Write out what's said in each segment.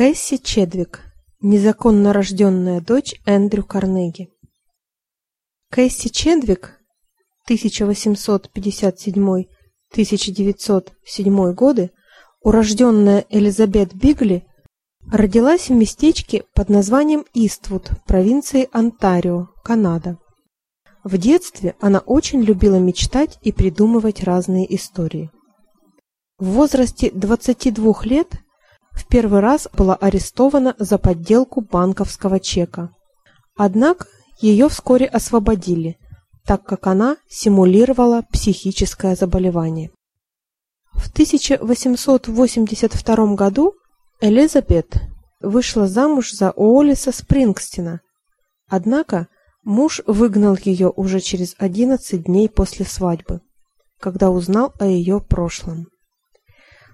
Кэсси Чедвик, незаконно рожденная дочь Эндрю Карнеги. Кэсси Чедвик 1857-1907 годы, урожденная Элизабет Бигли, родилась в местечке под названием Иствуд, провинции Онтарио, Канада. В детстве она очень любила мечтать и придумывать разные истории. В возрасте 22 лет в первый раз была арестована за подделку банковского чека. Однако ее вскоре освободили, так как она симулировала психическое заболевание. В 1882 году Элизабет вышла замуж за Уоллеса Спрингстина. Однако муж выгнал ее уже через 11 дней после свадьбы, когда узнал о ее прошлом.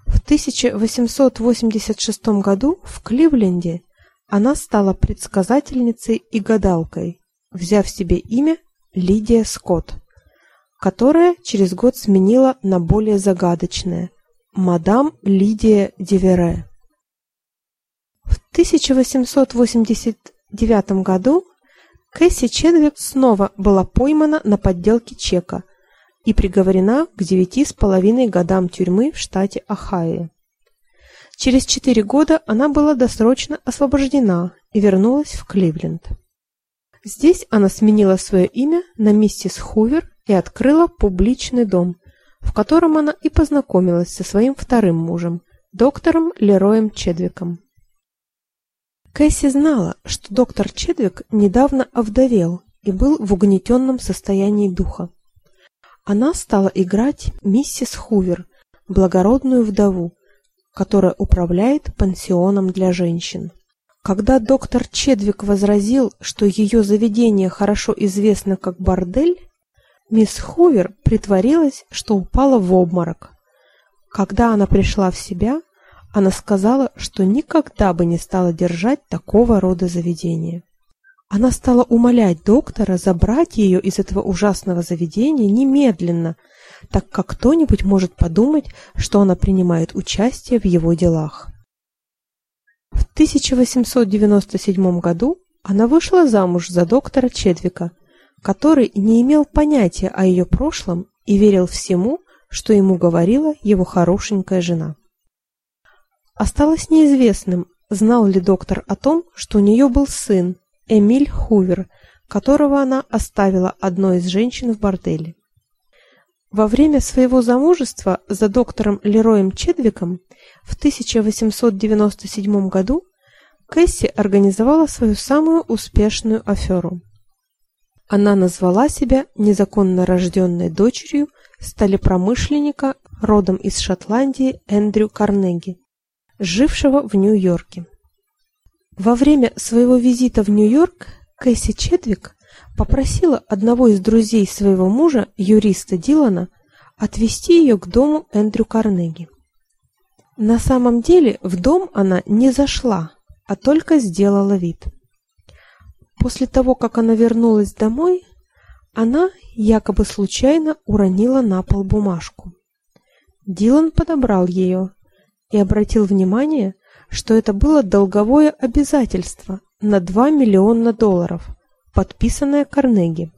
В 1886 году в Кливленде она стала предсказательницей и гадалкой, взяв себе имя Лидия Скотт, которое через год сменила на более загадочное мадам Лидия Девере. В 1889 году Кэсси Чедвик снова была поймана на подделке чека – и приговорена к девяти с половиной годам тюрьмы в штате Ohio. Через четыре года она была досрочно освобождена и вернулась в Кливленд. Здесь она сменила свое имя на миссис Хувер и открыла публичный дом, в котором она и познакомилась со своим вторым мужем, доктором Лероем Чедвиком. Кэсси знала, что доктор Чедвик недавно овдовел и был в угнетенном состоянии духа она стала играть миссис Хувер, благородную вдову, которая управляет пансионом для женщин. Когда доктор Чедвик возразил, что ее заведение хорошо известно как бордель, мисс Хувер притворилась, что упала в обморок. Когда она пришла в себя, она сказала, что никогда бы не стала держать такого рода заведение. Она стала умолять доктора забрать ее из этого ужасного заведения немедленно, так как кто-нибудь может подумать, что она принимает участие в его делах. В 1897 году она вышла замуж за доктора Чедвика, который не имел понятия о ее прошлом и верил всему, что ему говорила его хорошенькая жена. Осталось неизвестным, знал ли доктор о том, что у нее был сын, Эмиль Хувер, которого она оставила одной из женщин в борделе. Во время своего замужества за доктором Лероем Чедвиком в 1897 году Кэсси организовала свою самую успешную аферу. Она назвала себя незаконно рожденной дочерью сталепромышленника родом из Шотландии Эндрю Карнеги, жившего в Нью-Йорке. Во время своего визита в Нью-Йорк Кэсси Чедвик попросила одного из друзей своего мужа, юриста Дилана, отвезти ее к дому Эндрю Карнеги. На самом деле в дом она не зашла, а только сделала вид. После того, как она вернулась домой, она якобы случайно уронила на пол бумажку. Дилан подобрал ее и обратил внимание, что это было долговое обязательство на 2 миллиона долларов, подписанное Карнеги.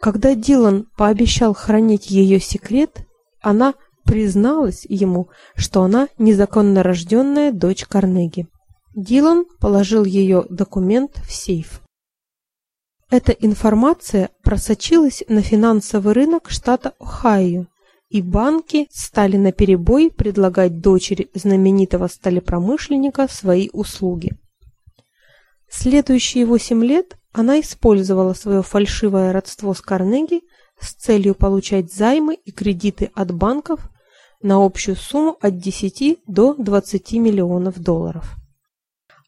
Когда Дилан пообещал хранить ее секрет, она призналась ему, что она незаконно рожденная дочь Карнеги. Дилан положил ее документ в сейф. Эта информация просочилась на финансовый рынок штата Ohio и банки стали наперебой предлагать дочери знаменитого сталепромышленника свои услуги. Следующие восемь лет она использовала свое фальшивое родство с Карнеги с целью получать займы и кредиты от банков на общую сумму от 10 до 20 миллионов долларов.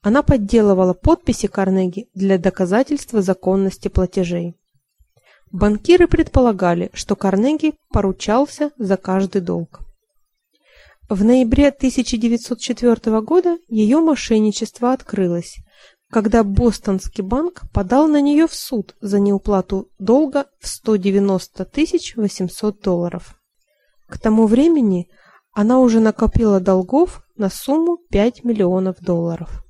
Она подделывала подписи Карнеги для доказательства законности платежей. Банкиры предполагали, что Карнеги поручался за каждый долг. В ноябре 1904 года ее мошенничество открылось, когда Бостонский банк подал на нее в суд за неуплату долга в 190 800 долларов. К тому времени Она уже накопила долгов на сумму 5 миллионов долларов.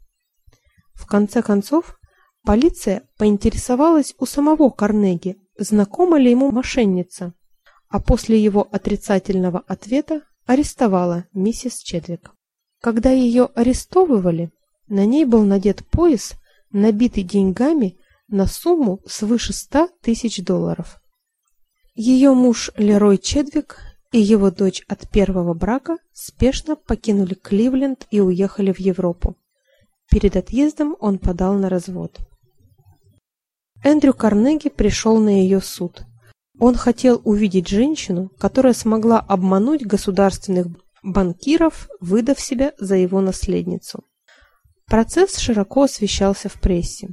В конце концов, полиция поинтересовалась у самого Карнеги, знакома ли ему мошенница, а после его отрицательного ответа арестовала миссис Чедвик. Когда ее арестовывали, на ней был надет пояс, набитый деньгами на сумму свыше 100 тысяч долларов. Ее муж Лерой Чедвик и его дочь от первого брака спешно покинули Кливленд и уехали в Европу. Перед отъездом он подал на развод. Эндрю Карнеги пришел на ее суд. Он хотел увидеть женщину, которая смогла обмануть государственных банкиров, выдав себя за его наследницу. Процесс широко освещался в прессе.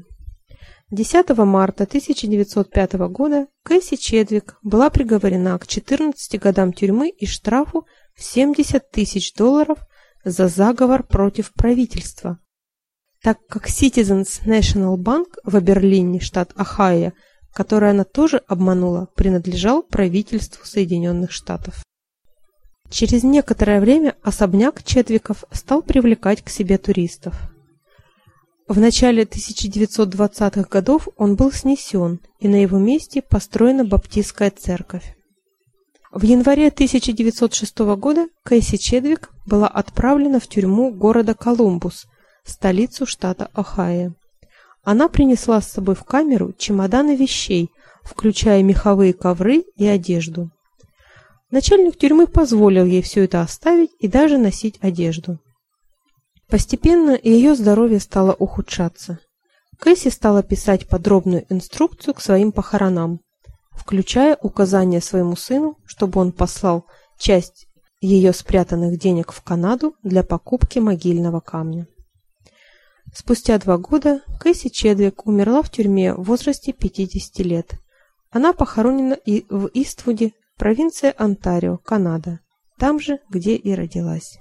10 марта 1905 года Кэсси Чедвик была приговорена к 14 годам тюрьмы и штрафу в 70 тысяч долларов за заговор против правительства, так как Citizens National Bank в Берлине, штат Ohio, который она тоже обманула, принадлежал правительству Соединенных Штатов. Через некоторое время особняк Чедвиков стал привлекать к себе туристов. В начале 1920-х годов он был снесен, и на его месте построена баптистская церковь. В январе 1906 года Кэсси Чедвик была отправлена в тюрьму города Колумбус, столицу штата Ohio. Она принесла с собой в камеру чемоданы вещей, включая меховые ковры и одежду. Начальник тюрьмы позволил ей все это оставить и даже носить одежду. Постепенно ее здоровье стало ухудшаться. Кэсси стала писать подробную инструкцию к своим похоронам, включая указание своему сыну, чтобы он послал часть ее спрятанных денег в Канаду для покупки могильного камня. Спустя два года Кэсси Чедвик умерла в тюрьме в возрасте 50 лет. Она похоронена и в Иствуде, провинция Онтарио, Канада, там же, где и родилась.